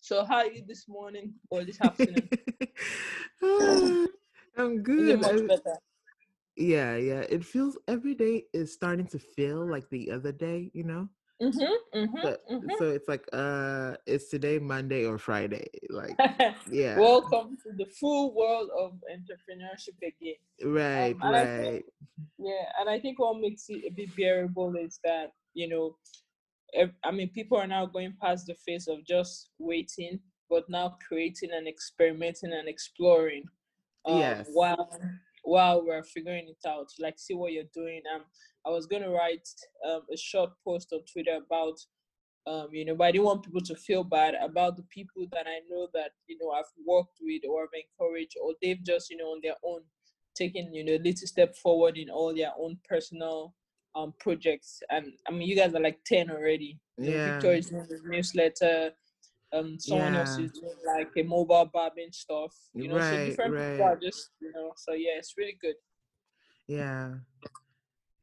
So how are you this morning or this afternoon? I'm good. much better? yeah, yeah. It feels every day is starting to feel like the other day, you know? Mm-hmm. Mm-hmm. So, so it's like uh it's today Monday or Friday. Like mm-hmm. yeah. Welcome to the full world of entrepreneurship again. right, and I think- right. Yeah, and I think what makes it a bit bearable is that you know, I mean, people are now going past the phase of just waiting, but now creating and experimenting and exploring. um, Yes. While while we're figuring it out, like see what you're doing. Um, I was gonna write um, a short post on Twitter about. Um, you know, but I didn't want people to feel bad about the people that I know that you know I've worked with or I've encouraged, or they've just you know on their own taken you know a little step forward in all their own personal um projects and i mean you guys are like 10 already Yeah. victor is doing his newsletter um someone else is doing like a mobile barbing stuff you know so Right, different people right. are just you know so yeah it's really good Yeah.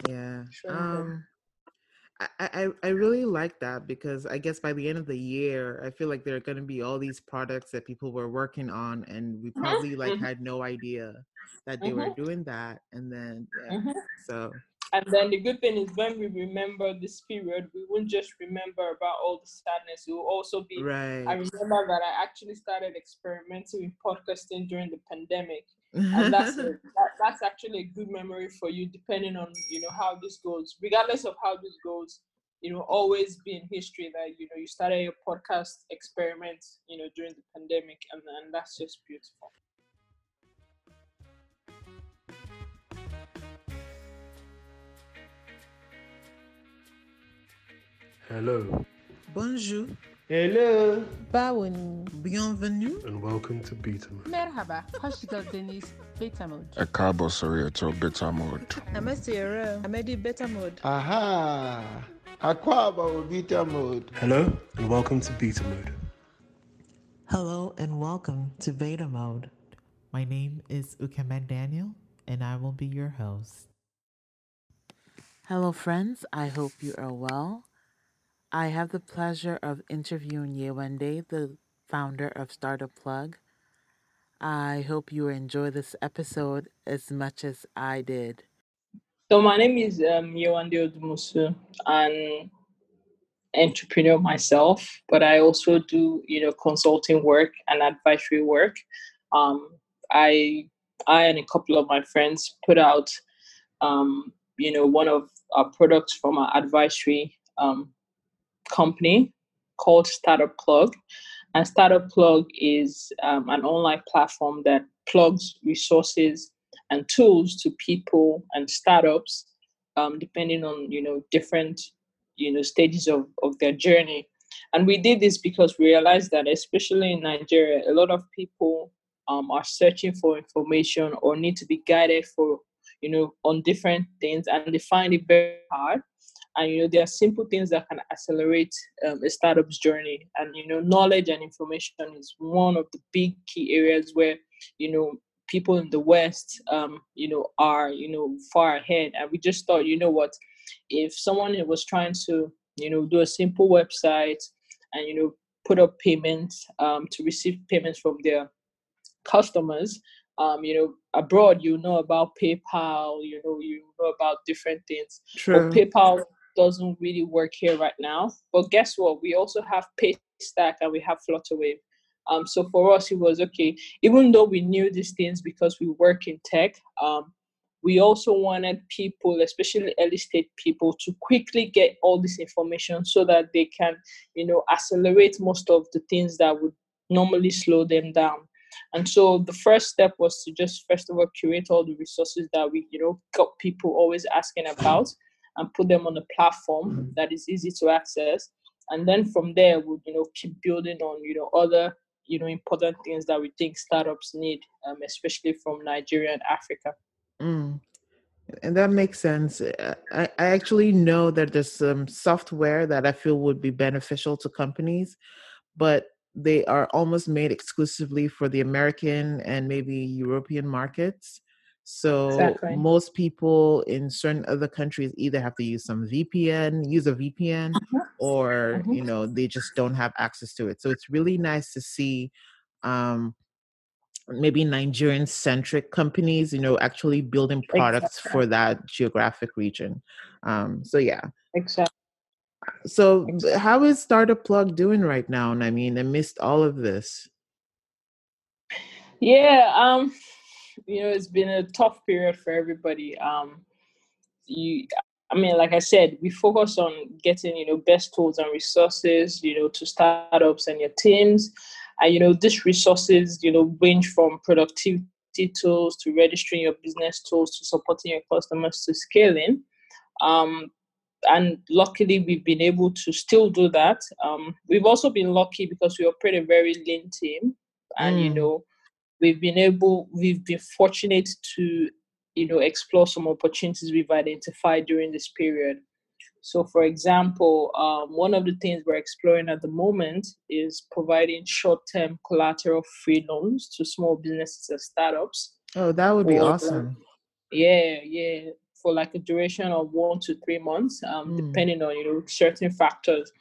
Yeah. Sure. Um I, I I really like that because I guess by the end of the year, I feel like there are going to be all these products that people were working on, and we probably like mhm. had no idea that they were doing that. And then yeah, Mhm. so and then the good thing is when we remember this period we won't just remember about all the sadness it will also be right. I remember that I actually started experimenting with podcasting during the pandemic, and that's a, that, that's actually a good memory for you, depending on you know how this goes. Regardless of how this goes, you know, always be in history that you know you started your podcast experiment, you know, during the pandemic, and and that's just beautiful. Hello bonjour, Hello Bawoni. bienvenue. and welcome to Beatum. Merhaba, hoş geldiniz. Beta mode. ẹ káàbọ̀ sórí ètò beta mode. Amasiro, Amedi Beta Mode. Aha! Aquaba Obita mode. Hello and welcome to Beta Mode. Hello and welcome to Beta Mode. My name is Ukemen Daniel, and I will be your host. Hello, friends. I hope you are well. I have the pleasure of interviewing Yewande, the founder of Startup Plug. I hope you enjoy this episode as much as I did. So my name is um, Yewande Odumusu, an entrepreneur myself, but I also do you know consulting work and advisory work. Um, I I and a couple of my friends put out um, you know one of our products from our advisory um, company called Startup Plug, and Startup Plug is um, an online platform that plugs resources and tools to people and startups um, depending on you know different you know stages of, of their journey. And we did this because we realized that especially in nigeria a lot of people um, are searching for information or need to be guided for you know on different things and they find it very hard and you know there are simple things that can accelerate um, a startup's journey. And you know knowledge and information is one of the big key areas where you know people in the west um, you know are you know far ahead. And we just thought you know what if someone was trying to you know do a simple website and you know put up payments um, to receive payments from their customers um, you know abroad you know about paypal you know you know about different things. True. but PayPal doesn't really work here right now. But guess what? We also have Paystack and we have Flutterwave. Um, so for us, it was okay. Even though we knew these things because we work in tech, um, we also wanted people, especially early stage people, to quickly get all this information so that they can, you know, accelerate most of the things that would normally slow them down. And so the first step was to just first of all curate all the resources that we, you know, got people always asking about and put them on a platform that is easy to access. And then from there, we'll you know keep building on you know other you know important things that we think startups need, um, especially from Nigeria and Africa. Mm. And that makes sense. I, I actually know that there's some software that I feel would be beneficial to companies, but they are almost made exclusively for the American and maybe European markets. So Exactly. most people in certain other countries either have to use some VPN, use a VPN, or Mhm. you know they just don't have access to it. So it's really nice to see um, maybe Nigerian centric companies, you know, actually building products Exactly. for that geographic region. Um, so yeah. Exactly. So Exactly. how is Startup Plug doing right now? And I mean, amidst all of this. Yeah, um, you know, it's been a tough period for everybody. Um, you, I mean, like I said, we focus on getting, you know, best tools and resources, you know, to startups and your teams. And, you know, these resources, you know, range from productivity tools to registering your business tools to supporting your customers to scaling. Um, and luckily, we've been able to still do that. Um, we've also been lucky because we operate a very lean team. And, you Mm. know, we've been able we've been fortunate to you know explore some opportunities we've identified during this period so for example um, one of the things we're exploring at the moment is providing short-term collateral free loans to small businesses and startups Oh, that would be like, awesome. yeah yeah for like a duration of one to three months um, Mm. depending on you know certain factors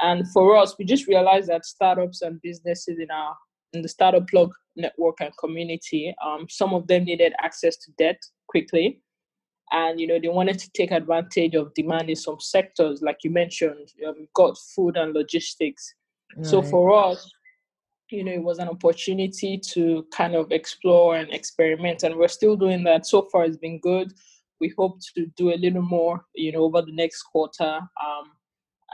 and for us we just realized that startups and businesses in our in the startup plug network and community um, some of them needed access to debt quickly. And you know they wanted to take advantage of demand in some sectors like you mentioned um, got food and logistics. So for us you know it was an opportunity to kind of explore and experiment and we're still doing that. So far it's been good. We hope to do a little more you know over the next quarter um,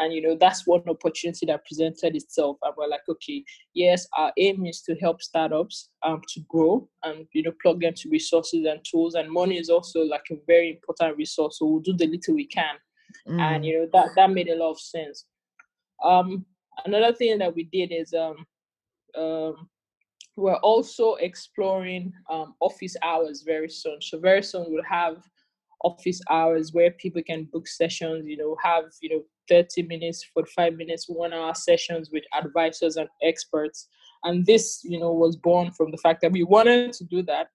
and you know that's one opportunity that presented itself and we're like okay yes our aim is to help startups um, to grow and you know plug them to resources and tools and money is also like a very important resource so we'll do the little we can and Mm. you know that that made a lot of sense um another thing that we did is um um we're also exploring um, office hours very soon. So very soon we'll have office hours where people can book sessions. You know, have you know thirty minutes, forty-five minutes, one-hour sessions with advisors and experts. And this, you know, was born from the fact that we wanted to do that,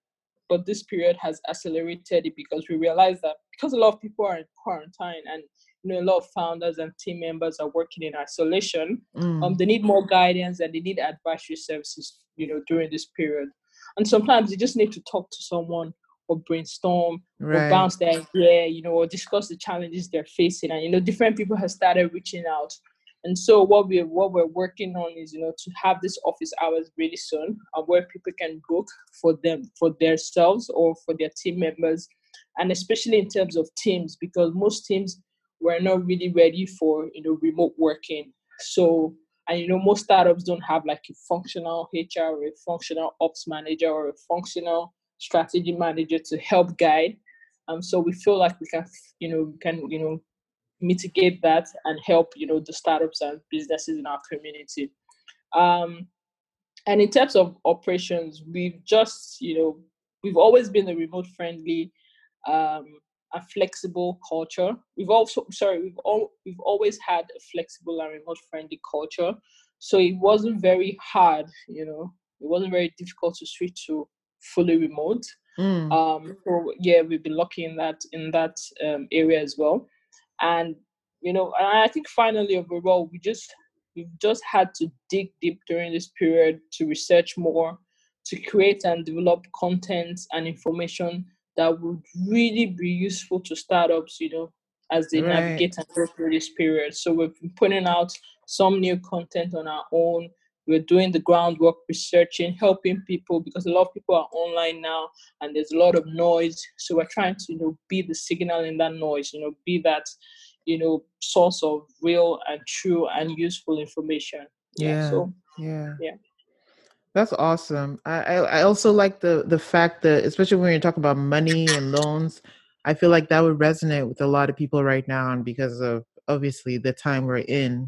but this period has accelerated it because we realized that because a lot of people are in quarantine and you know a lot of founders and team members are working in isolation um, Mm. they need more guidance and they need advisory services, you know, during this period. And sometimes you just need to talk to someone or brainstorm or bounce their idea, you know, or discuss the challenges they're facing. And you know, different people have started reaching out. And so what we're what we're working on is, you know, to have this office hours really soon, uh, where people can book for them for themselves or for their team members, and especially in terms of teams, because most teams were not really ready for you know remote working. So and you know most startups don't have like a functional hr or a functional ops manager or a functional strategy manager to help guide. Um so we feel like we can you know can you know mitigate that and help you know the startups and businesses in our community. Um and in terms of operations we've just you know we've always been a remote friendly um a flexible culture. We've also sorry we've all we've always had a flexible and remote friendly culture. So it wasn't very hard you know it wasn't very difficult to switch to fully remote Mm. um so yeah we've been lucky in that in that um, area as well and you know and i think finally overall we just we've just had to dig deep during this period to research more to create and develop content and information that would really be useful to startups you know as they Right. navigate and go through this period so we've been putting out some new content on our own we're doing the groundwork researching helping people because a lot of people are online now and there's a lot of noise so we're trying to you know be the signal in that noise you know be that you know source of real and true and useful information yeah, Yeah. so Yeah. yeah That's awesome. I, I I also like the the fact that especially when you're talking about money and loans, I feel like that would resonate with a lot of people right now and because of obviously the time we're in.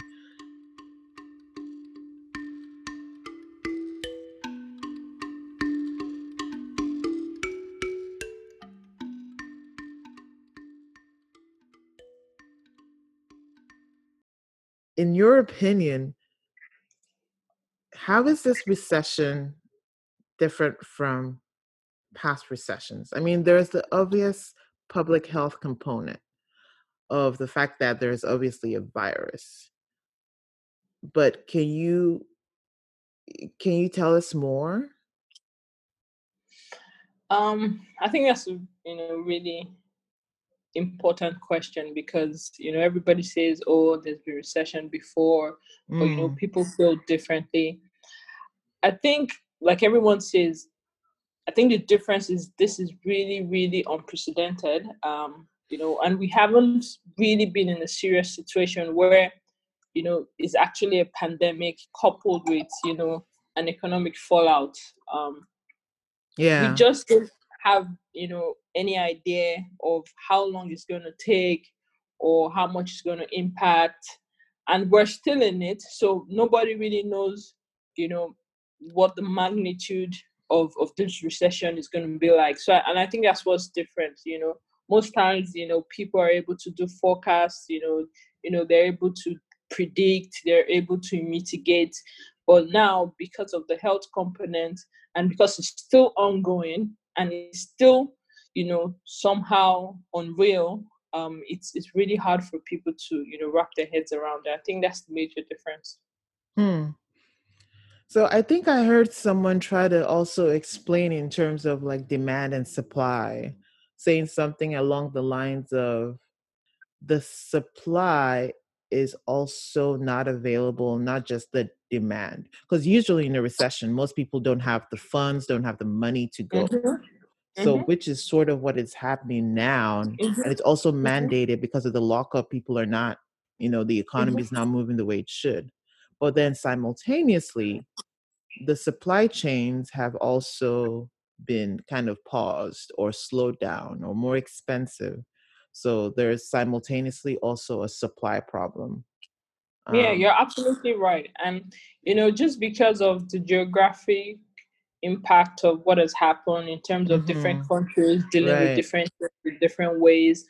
In your opinion, how is this recession different from past recessions? I mean, there's the obvious public health component of the fact that there's obviously a virus. But can you can you tell us more? Um, I think that's you know really important question because you know everybody says, "Oh, there's been recession before," mm. or you know Mm. people feel differently. I think, like everyone says, I think the difference is this is really, really unprecedented. Um, you know, and we haven't really been in a serious situation where, you know, it's actually a pandemic coupled with, you know, an economic fallout. Um, Yeah. we just don't have, you know, any idea of how long it's going to take or how much it's going to impact. And we're still in it. So nobody really knows, you know, what the magnitude of, of this recession is going to be like. So, and I think that's what's different, you know, most times, you know, people are able to do forecasts, you know, you know, they're able to predict, they're able to mitigate. But now, because of the health component and because it's still ongoing and it's still, you know, somehow unreal, um, it's it's really hard for people to, you know, wrap their heads around it. I think that's the major difference. Hmm. So I think I heard someone try to also explain in terms of like demand and supply, saying something along the lines of the supply is also not available, not just the demand. Because usually in a recession, most people don't have the funds, don't have the money to go. Mhm. So, Mhm. which is sort of what is happening now. And Mhm. it's also Mhm. mandated because of the lockup, people are not, you know, the economy Mhm. is not moving the way it should. But then simultaneously, the supply chains have also been kind of paused or slowed down or more expensive. So there's simultaneously also a supply problem. Yeah, Um, you're absolutely right. And you know, just because of the geographic impact of what has happened in terms of different mhm, countries dealing with Right. different with different ways,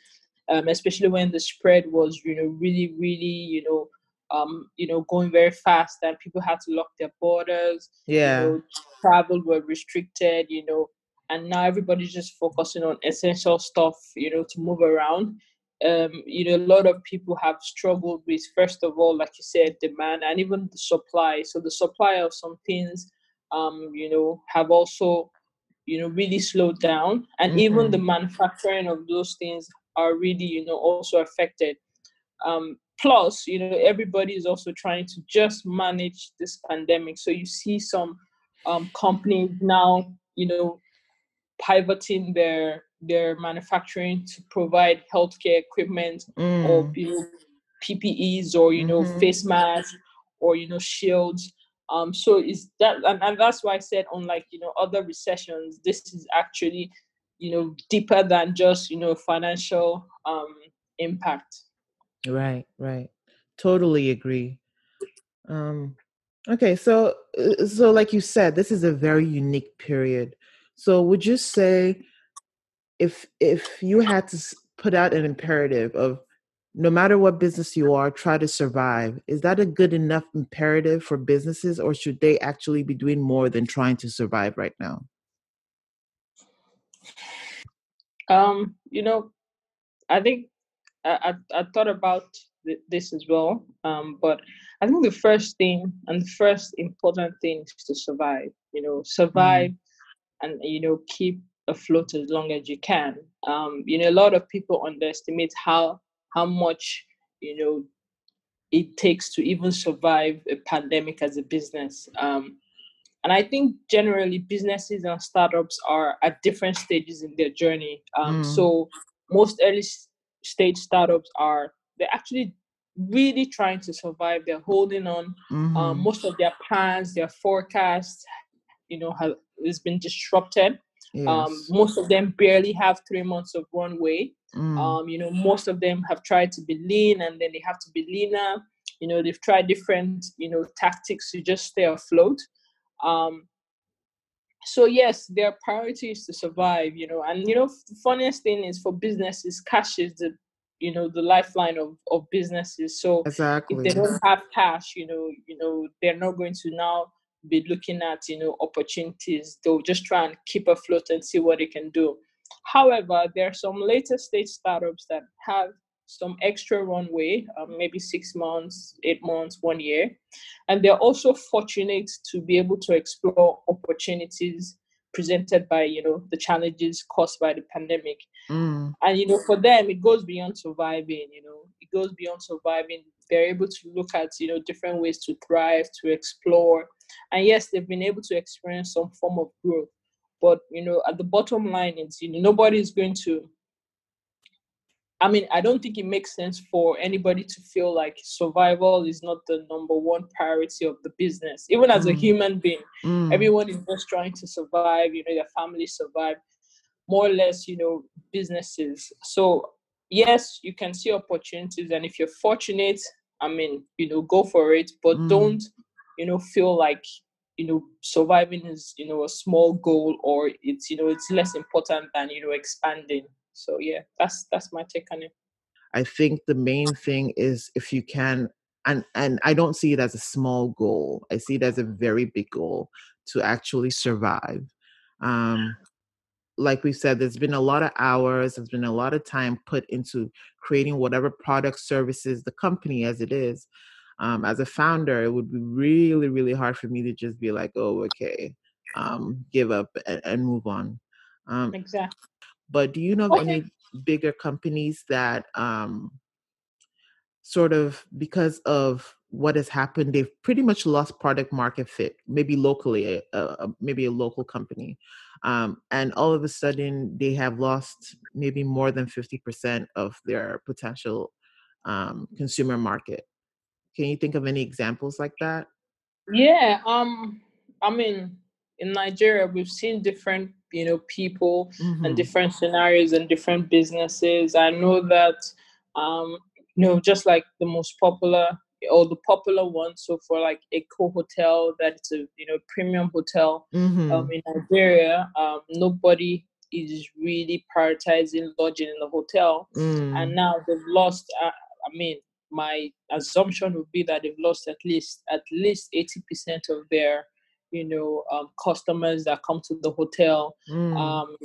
um, especially when the spread was, you know, really, really, you know, um, you know, going very fast and people had to lock their borders, you Yeah. know, travel were restricted, you know, and now everybody's just focusing on essential stuff, you know, to move around um, you know, a lot of people have struggled with, first of all, like you said, demand and even the supply. So the supply of some things, um, you know, have also, you know, really slowed down. And even the mhm, manufacturing of those things are really, you know, also affected. Um, plus, you know, everybody is also trying to just manage this pandemic. So you see some um, companies now, you know, pivoting their their manufacturing to provide healthcare equipment or mm, you know, PPEs or you know mhm. face masks or you know shields. Um, so is that and, and that's why I said unlike you know other recessions, this is actually you know deeper than just you know financial um, impact. Right, right. Totally agree. Um, okay, so uh, so like you said, this is a very unique period. So would you say if if you had to put out an imperative of no matter what business you are, try to survive, is that a good enough imperative for businesses, or should they actually be doing more than trying to survive right now? Um, you know, I think I, I, I thought about th- this as well. Um, but I think the first thing and the first important thing is to survive. You know, survive Mm, and you know keep afloat as long as you can. Um, you know, a lot of people underestimate how how much you know it takes to even survive a pandemic as a business. Um, and I think generally businesses and startups are at different stages in their journey. Um, mm, so most early stage startups are they're actually really trying to survive. They're holding on. Um, mm-hmm. most of their plans, their forecasts, you know, have has been disrupted. Um, most of them barely have three months of runway. Mm, Um, you know, most of them have tried to be lean and then they have to be leaner. You know, they've tried different, you know, tactics to just stay afloat. Um, so yes, their priority is to survive, you know, and you know, the funniest thing is for businesses, cash is the you know the lifeline of, of businesses. So if they don't have cash, you know, you know, they're not going to now be looking at you know opportunities. They'll just try and keep afloat and see what they can do. However there are some later stage startups that have some extra runway um, maybe six months eight months one year. And they're also fortunate to be able to explore opportunities presented by you know the challenges caused by the pandemic. Mm. and you know for them it goes beyond surviving you know. It goes beyond surviving. They're able to look at you know different ways to thrive to explore and yes they've been able to experience some form of growth but you know at the bottom line it's you know nobody's going to I mean, I don't think it makes sense for anybody to feel like survival is not the number one priority of the business. Even as a Mm. human being, Mm. everyone is just trying to survive, you know, their family survive, more or less, you know, businesses. So, yes, you can see opportunities. And if you're fortunate, I mean, you know, go for it, but Mm. don't, you know, feel like, you know, surviving is, you know, a small goal or it's, you know, it's less important than, you know, expanding. So yeah, that's that's my take on it. I think the main thing is if you can and and I don't see it as a small goal. I see it as a very big goal to actually survive. Um like we said there's been a lot of hours, there's been a lot of time put into creating whatever product services the company as it is. Um as a founder, it would be really really hard for me to just be like, "Oh, okay. Um give up and, and move on." Um Exactly. but do you know of Okay. any bigger companies that um sort of because of what has happened they've pretty much lost product market fit maybe locally uh, uh, maybe a local company um, and all of a sudden they have lost maybe more than 50% of their potential um, consumer market can you think of any examples like that Yeah, um, I mean, in Nigeria, we've seen different, you know, people and Mhm. different scenarios and different businesses. I know that, um, you know, just like the most popular or the popular one, so for like Eko Hotel, that's a you know premium hotel Mhm. um, in Nigeria, um, nobody is really prioritizing lodging in the hotel Mm. and now they've lost uh, i mean my assumption would be that they've lost at least at least 80% of their you know um, customers that come to the hotel Mm. um,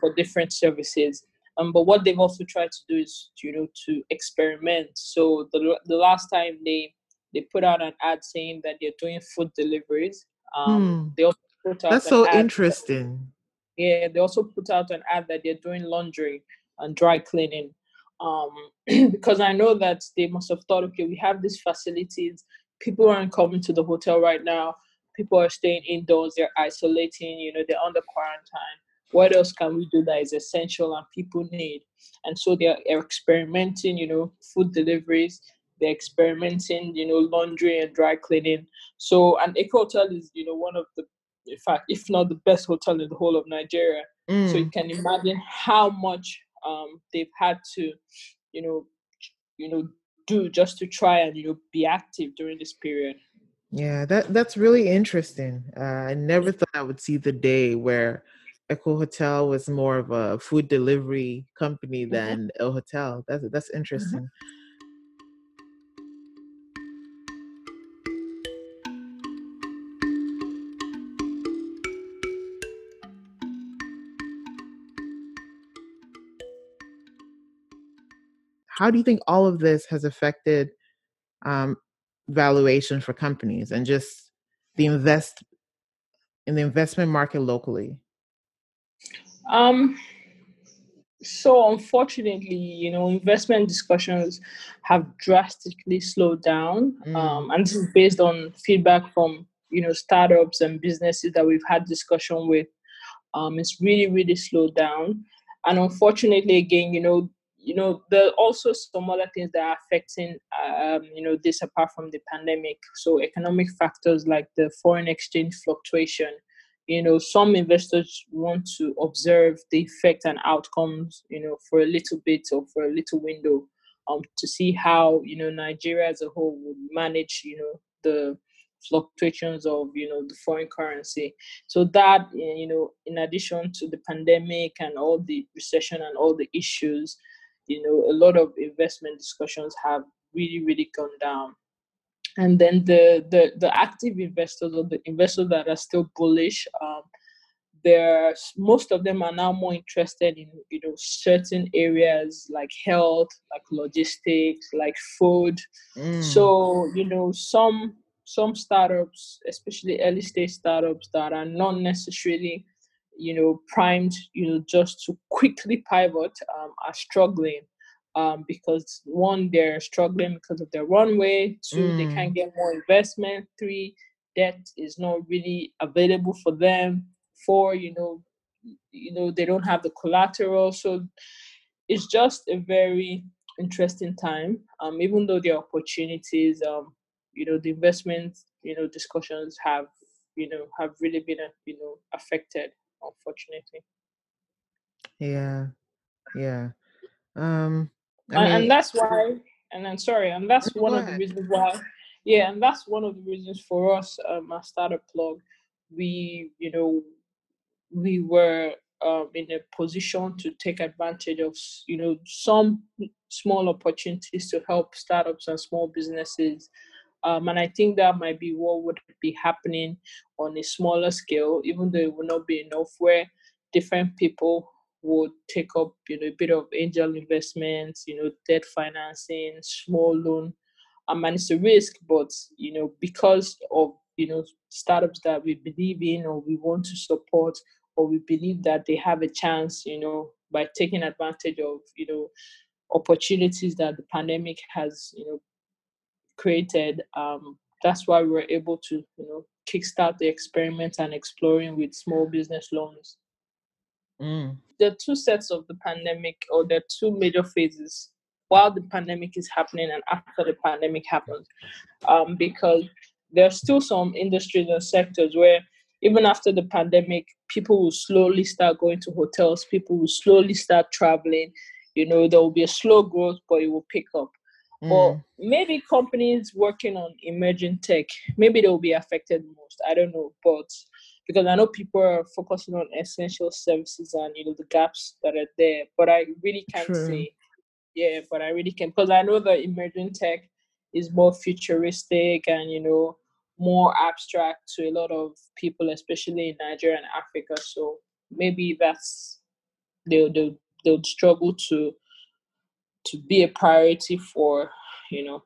for different services um, but what they've also tried to do is you know to experiment so the, the last time they they put out an ad saying that they're doing food deliveries um, Hmm. they also put out that's so interesting yeah, they also put out an ad that they're doing laundry and dry cleaning. Um, because I know that they must have thought, okay, we have these facilities. People aren't coming to the hotel right now. People are staying indoors. They're isolating. You know, they're under quarantine. What else can we do that is essential and people need? And so they're experimenting. You know, food deliveries. They're experimenting. You know, laundry and dry cleaning. So, an Eko hotel is you know one of the in fact, if not the best hotel in the whole of Nigeria. So you Mm. can imagine how much um, they've had to, you know, you know, do just to try and you know be active during this period. Yeah, that that's really interesting. Uh, I never thought I would see the day where Eko Hotel was more of a food delivery company than a hotel. That's that's interesting. How do you think all of this has affected um, valuation for companies and just the invest in the investment market locally? Um, so unfortunately, you know, investment discussions have drastically slowed down, um, and this is based on feedback from you know startups and businesses that we've had discussion with. Um, it's really really slowed down, and unfortunately, again, you know, you know, there are also some other things that are affecting, um, you know, this apart from the pandemic. So economic factors like the foreign exchange fluctuation you know some investors want to observe the effect and outcomes you know for a little bit or for a little window um to see how you know nigeria as a whole would manage you know the fluctuations of you know the foreign currency so that you know in addition to the pandemic and all the recession and all the issues you know a lot of investment discussions have really really gone down and then the the the active investors or the investors that are still bullish um, there's most of them are now more interested in you know certain areas like health like logistics like food Mm. so you know some some startups especially early stage startups that are not necessarily you know primed you know just to quickly pivot um, are struggling um, because one they're struggling because of their runway. Two they Mm. can't get more investment. Three debt is not really available for them. Four you know you know they don't have the collateral. So it's just a very interesting time. Um even though the opportunities um you know the investment you know discussions have you know have really been uh, you know affected unfortunately Yeah. Yeah. Um I and, and that's why and i'm sorry and that's one of the reasons why yeah and that's one of the reasons for us um at startup plug we you know we were um, in a position to take advantage of you know some small opportunities to help startups and small businesses um, and i think that might be what would be happening on a smaller scale even though it will not be enough where different people would take up you know a bit of angel investments you know debt financing small loan um, and it's a risk. But you know because of you know startups that we believe in or we want to support or we believe that they have a chance you know by taking advantage of you know opportunities that the pandemic has you know created um that's why we were able to you know kickstart the experiment and exploring with small business loans. Mm, the two sets of the pandemic or the two major phases while the pandemic is happening and after the pandemic happens um, because there are still some industries and sectors where even after the pandemic people will slowly start going to hotels people will slowly start traveling. You know there will be a slow growth but it will pick up but mm, maybe companies working on emerging tech maybe they will be affected most. I don't know but because i know people are focusing on essential services and you know the gaps that are there but i really can't True. say yeah but i really can because i know the emerging tech is more futuristic and you know more abstract to a lot of people especially in nigeria and africa. So maybe that's they'll they'll, they'll struggle to to be a priority for you know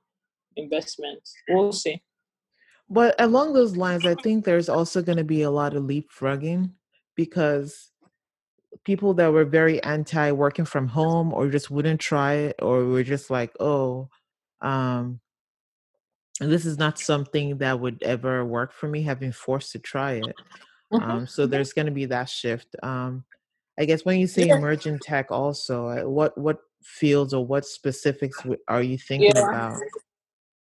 investment we'll see But along those lines, I think there's also going to be a lot of leapfrogging because people that were very anti working from home or just wouldn't try it or were just like, oh, um, and this is not something that would ever work for me, have been forced to try it. Um, so there's going to be that shift. Um, I guess when you say Yeah. emerging tech, also, what what fields or what specifics are you thinking Yeah. about?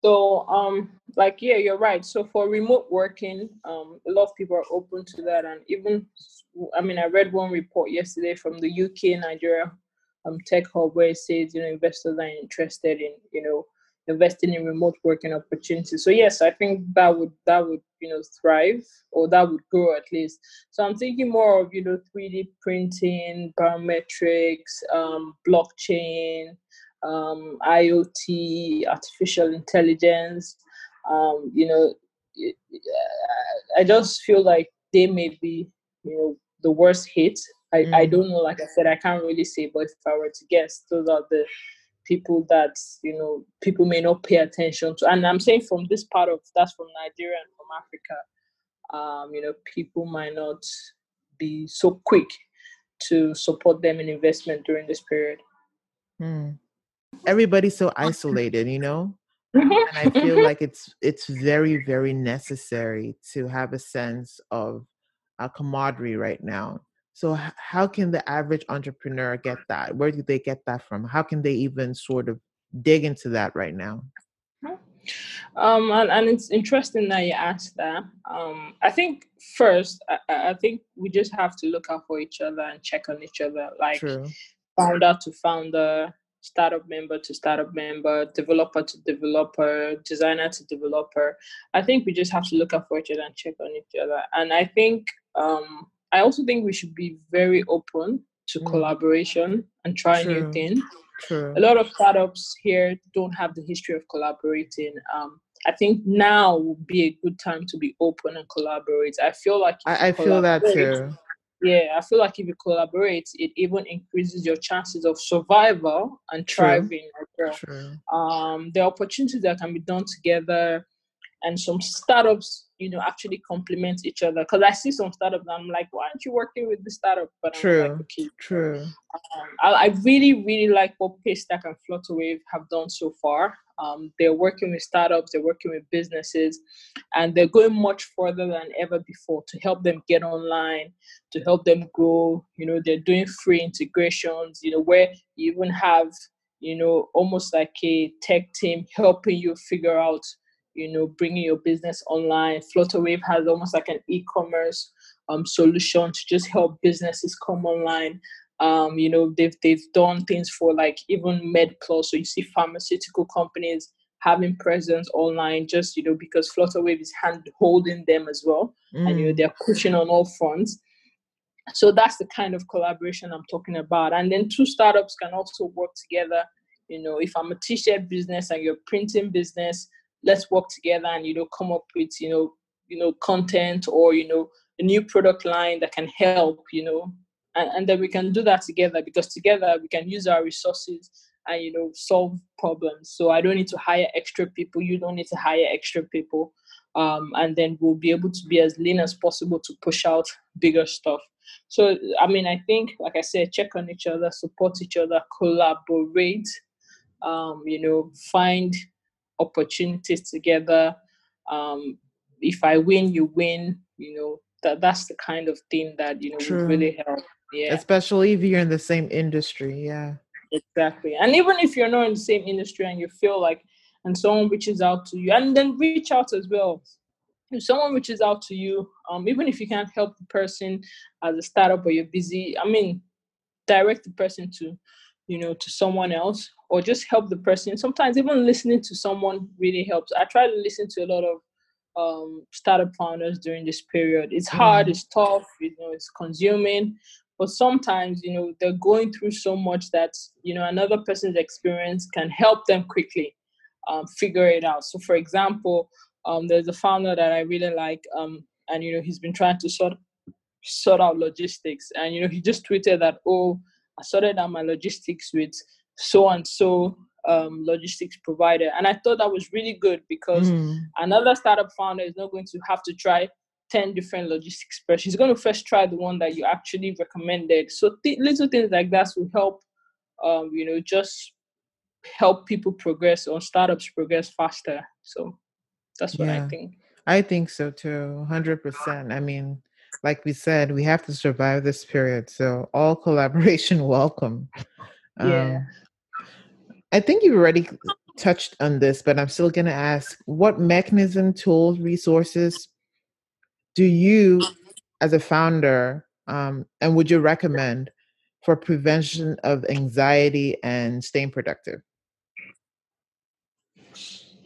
So, um, like, yeah, you're right. So for remote working, um, a lot of people are open to that, and even, I mean, I read one report yesterday from the UK Nigeria um tech hub where it says you know investors are interested in you know investing in remote working opportunities. So yes, I think that would that would you know thrive or that would grow at least. So I'm thinking more of you know 3D printing, biometrics, um, blockchain um, IoT, artificial intelligence. Um, you know, I just feel like they may be, you know, the worst hit. I, I Mm. don't know. Like I said, I can't really say, but if I were to guess, those are the people that you know people may not pay attention to. And I'm saying from this part of that's from Nigeria and from Africa. Um, you know, people might not be so quick to support them in investment during this period. Hmm. Everybody's so isolated, you know? and I feel like it's it's very very necessary to have a sense of a camaraderie right now. So how can the average entrepreneur get that? Where do they get that from? How can they even sort of dig into that right now? Um, and, and it's interesting that you asked that. Um, I think first, I, I I think we just have to look out for each other and check on each other, like True. founder to founder, startup member to startup member, developer to developer, designer to developer. I think we just have to look out for each other and check on each other. And I think, um, I also think we should be very open to Mm. collaboration and try new things True. a lot of startups here don't have the history of collaborating. Um, I think now would be a good time to be open and collaborate. I feel like I, I feel that too. yeah, I feel like if you collaborate, it even increases your chances of survival and thriving well. True. Um, there are opportunities that can be done together, and some startups, you know, actually complement each other. Because I see some startups, and I'm like, why aren't you working with the startup? But I'm True. like, okay, True. um, I, I really, really like what Paystack and Flutterwave have done so far. Um, they're working with startups, they're working with businesses, and they're going much further than ever before to help them get online, to help them grow. You know, they're doing free integrations, you know, where you even have, you know, almost like a tech team helping you figure out, you know, bringing your business online. Flutterwave has almost like an e commerce um, solution to just help businesses come online um, you know they've they've done things for like even MedPlus. So you see pharmaceutical companies having presence online just you know because Flutterwave is hand holding them as well, and you know Mm. they're pushing on all fronts. So that's the kind of collaboration I'm talking about. And then two startups can also work together. You know, if I'm a t-shirt business and you're printing business, let's work together and you know come up with you know you know content or you know a new product line that can help. You know, and, and then we can do that together because together we can use our resources and you know solve problems so i don't need to hire extra people you don't need to hire extra people um, and then we'll be able to be as lean as possible to push out bigger stuff so i mean i think like i said check on each other support each other collaborate um, you know find opportunities together um, if i win you win you know that that's the kind of thing that you know True. would really help yeah Especially if you're in the same industry. Yeah. Exactly. And even if you're not in the same industry and you feel like, and someone reaches out to you, and then reach out as well. If someone reaches out to you, um, even if you can't help the person as a startup or you're busy, I mean, direct the person to, you know, to someone else or just help the person. Sometimes even listening to someone really helps. I try to listen to a lot of um, startup founders during this period. It's hard, Mm. it's tough, you know, it's consuming, but sometimes you know they're going through so much that you know another person's experience can help them quickly um, figure it out so for example um, there's a founder that i really like um, and you know he's been trying to sort sort out logistics and you know he just tweeted that oh i sorted out my logistics with so and so um, logistics provider and i thought that was really good because Mm. another startup founder is not going to have to try 10 different logistics first. She's going to first try the one that you actually recommended. So th- little things like that will help, um, you know, just help people progress or startups progress faster. So that's what Yeah. I think. I think so too. 100%. I mean, like we said, we have to survive this period. So all collaboration welcome. Yeah. Um, I think you've already touched on this, but I'm still going to ask what mechanism, tools, resources do you, as a founder, um, and would you recommend for prevention of anxiety and staying productive?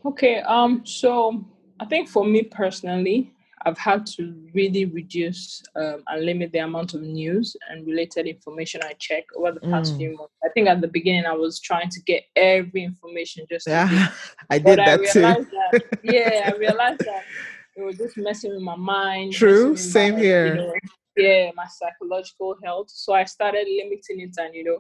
Okay. Um. So I think for me personally, I've had to really reduce um, and limit the amount of news and related information I check over the past Mm. few months. I think at the beginning I was trying to get every information just Yeah, I but did I that too. that yeah, I realized that it was just messing with my mind. True, same my, here. You know, yeah, my psychological health. So I started limiting it, and you know,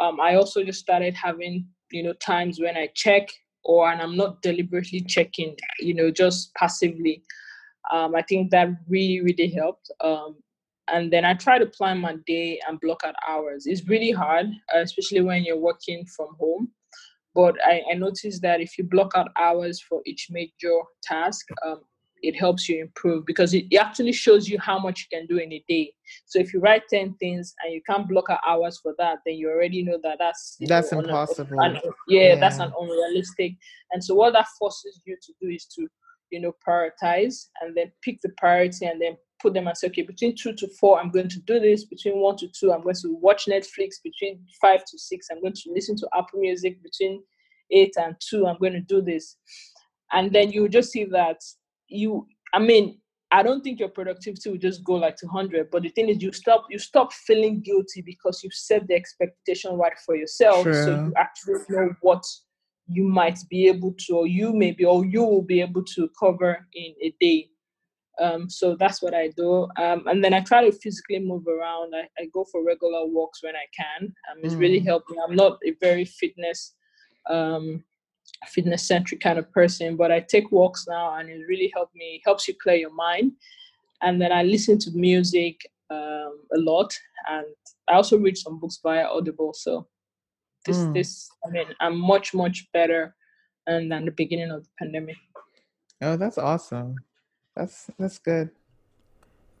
um, I also just started having you know times when I check or and I'm not deliberately checking. You know, just passively. Um, I think that really really helped. Um, and then I try to plan my day and block out hours. It's really hard, uh, especially when you're working from home but I, I noticed that if you block out hours for each major task, um, it helps you improve because it, it actually shows you how much you can do in a day. So if you write 10 things and you can't block out hours for that, then you already know that that's That's know, impossible. an- yeah, that's an unrealistic. And so what that forces you to do is to, you know, prioritize and then pick the priority and then put them and say, okay, between two to four, I'm going to do this. Between one to two, I'm going to watch Netflix. Between five to six, I'm going to listen to Apple Music. Between eight and two, I'm going to do this. And then you just see that you, I mean, I don't think your productivity will just go like to 100, but the thing is, you stop you stop feeling guilty because you've set the expectation right for yourself, so you actually know what you might be able to, or you maybe, or you will be able to cover in a day. Um, so that's what I do. Um, and then I try to physically move around. I, I go for regular walks when I can. Um, it's really Mm. helped me. I'm not a very fitness um, fitness centric kind of person, but I take walks now and it really helped me, helps you clear your mind. And then I listen to music um, a lot and I also read some books via Audible. So this, Mm. this, I mean, I'm much, much better um, than the beginning of the pandemic. Oh, that's awesome. That's that's good.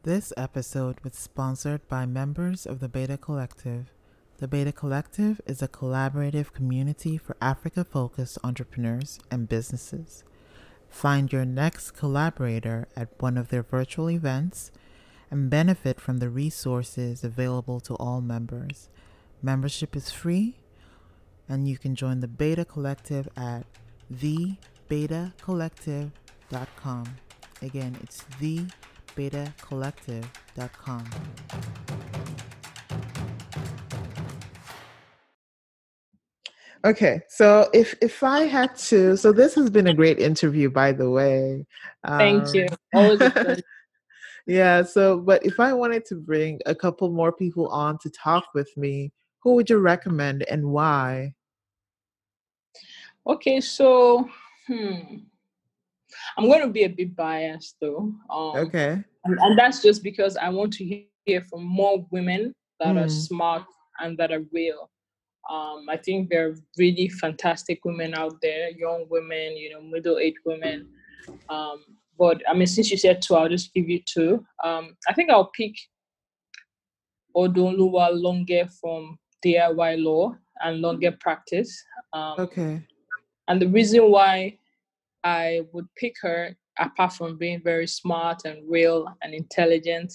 This episode was sponsored by members of the Beta Collective. The Beta Collective is a collaborative community for Africa focused entrepreneurs and businesses. Find your next collaborator at one of their virtual events and benefit from the resources available to all members. Membership is free, and you can join the Beta Collective at thebetacollective.com. Again, it's thebetacollective.com. Okay, so if if I had to, so this has been a great interview, by the way. Thank you. Um, Always yeah. So, but if I wanted to bring a couple more people on to talk with me, who would you recommend and why? Okay, so hmm, I'm going to be a bit biased though. Um, Okay. and, and that's just because I want to hear from more women that are Mm. smart and that are real. Um, I think there are really fantastic women out there, young women, you know, middle-aged women. Um, but I mean, since you said two, I'll just give you two. Um, I think I'll pick Odunoluwa Longe from DIY Law and Longe Practice. Um, Okay. and the reason why I would pick her, apart from being very smart and real and intelligent,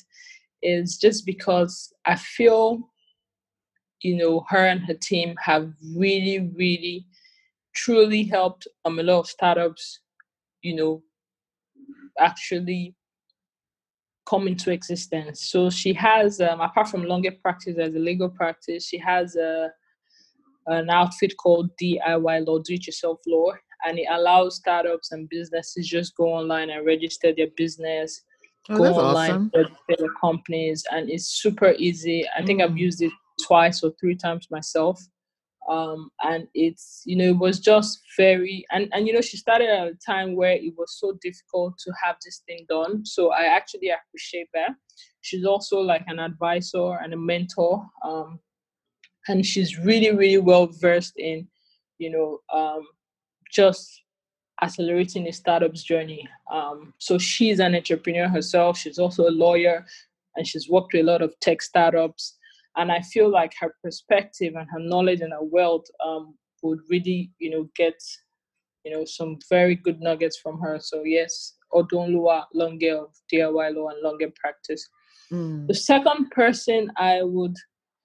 is just because I feel, you know, her and her team have really, really, truly helped um, a lot of startups, you know, actually come into existence. So she has, um, apart from Longe practice as a legal practice, she has a an outfit called DIY Law, Do It Yourself Law, and it allows startups and businesses just go online and register their business, Oh, go online, awesome. register their companies, and it's super easy. I think I've Mm. used it twice or three times myself. Um, and it's you know it was just very and and you know she started at a time where it was so difficult to have this thing done. So i actually appreciate that. She's also like an advisor and a mentor um, and she's really really well versed in you know um, just accelerating a startup's journey. Um, so she's an entrepreneur herself. She's also a lawyer and she's worked with a lot of tech startups and i feel like her perspective and her knowledge and her wealth um, would really you know get you know some very good nuggets from her so yes odunoluwa longe of diy law and longe practice Mm. the second person I would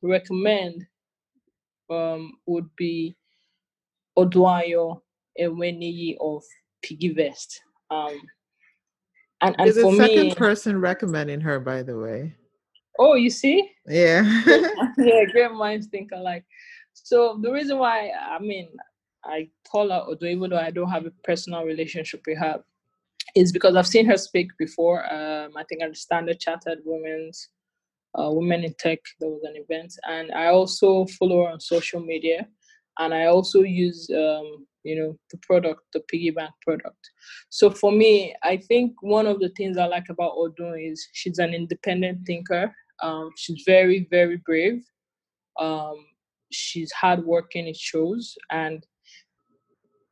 recommend um, would be Oduayo Eweniyi of PiggyVest. Um, and and for the second me, person recommending her, by the way. Oh, you see, Yeah. yeah, great minds think alike. So the reason why I mean I call her Odo, even though I don't have a personal relationship with her, is because I've seen her speak before. Um, I think at the Standard Chartered Women's uh, Women in Tech, there was an event, and I also follow her on social media, and I also use um, you know the product, the piggy bank product. So for me, I think one of the things I like about Odo is she's an independent thinker. Um, she's very very brave. Um, she's hardworking. It shows, and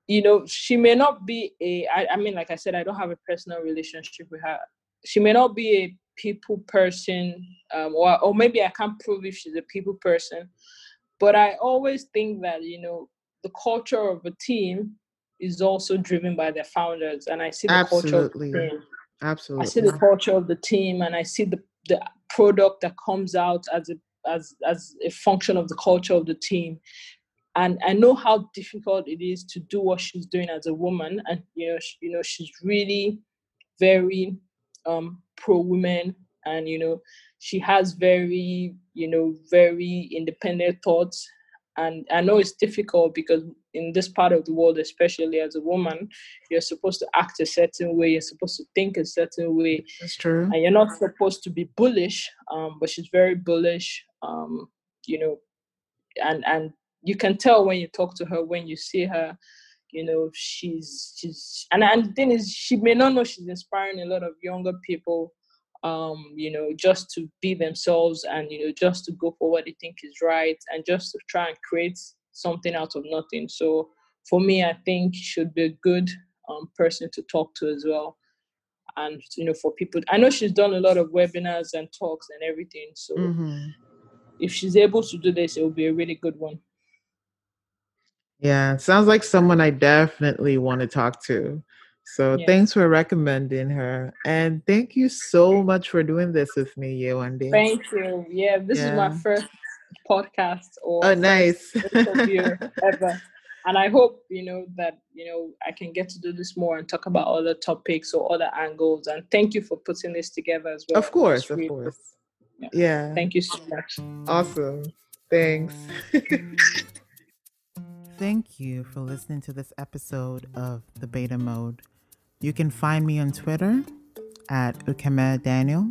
you know she may not be a I, I mean like i said i don't have a personal relationship with her she may not be a people person um, or, or maybe i can't prove if she's a people person but i always think that you know the culture of a team is also driven by their founders and i see the culture of the Absolutely. team I see the culture of the team and I see the, the product that comes out as a as as a function of the culture of the team. And I know how difficult it is to do what she's doing as a woman. And you know, she, you know, she's really very um pro women and you know, she has very, you know, very independent thoughts. And I know it's difficult because in this part of the world, especially as a woman, you're supposed to act a certain way, you're supposed to think a certain way. That's true. And you're not supposed to be bullish, um, but she's very bullish, um, you know, and and you can tell when you talk to her, when you see her, you know, she's she's and, and the thing is she may not know she's inspiring a lot of younger people um, you know, just to be themselves and, you know, just to go for what they think is right and just to try and create something out of nothing. So for me, I think she should be a good um, person to talk to as well. And, you know, for people, I know she's done a lot of webinars and talks and everything. So Mm-hmm. if she's able to do this, it will be a really good one. Yeah, sounds like someone I definitely want to talk to. So Yeah. thanks for recommending her. And thank you so much for doing this with me, Yewande. Thank you. Yeah, this is my first podcast or Oh, nice. ever. And I hope, you know, that, you know, I can get to do this more and talk about other topics or other angles. And thank you for putting this together as well. Of course, It's of course. Yeah. Yeah. Thank you so much. Awesome. Thanks. Thank you for listening to this episode of The Beta Mode. You can find me on Twitter at Ukeme Daniel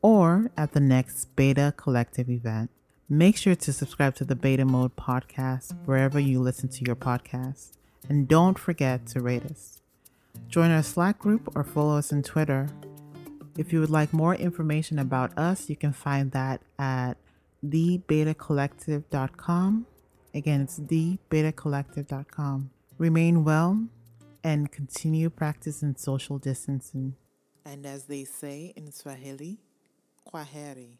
or at the next Beta Collective event. Make sure to subscribe to the Beta Mode podcast wherever you listen to your podcasts. And don't forget to rate us. Join our Slack group or follow us on Twitter. If you would like more information about us, you can find that at thebetacollective.com. Again, it's thebetacollective.com. Remain well and continue practicing social distancing. And as they say in Swahili, kwaheri.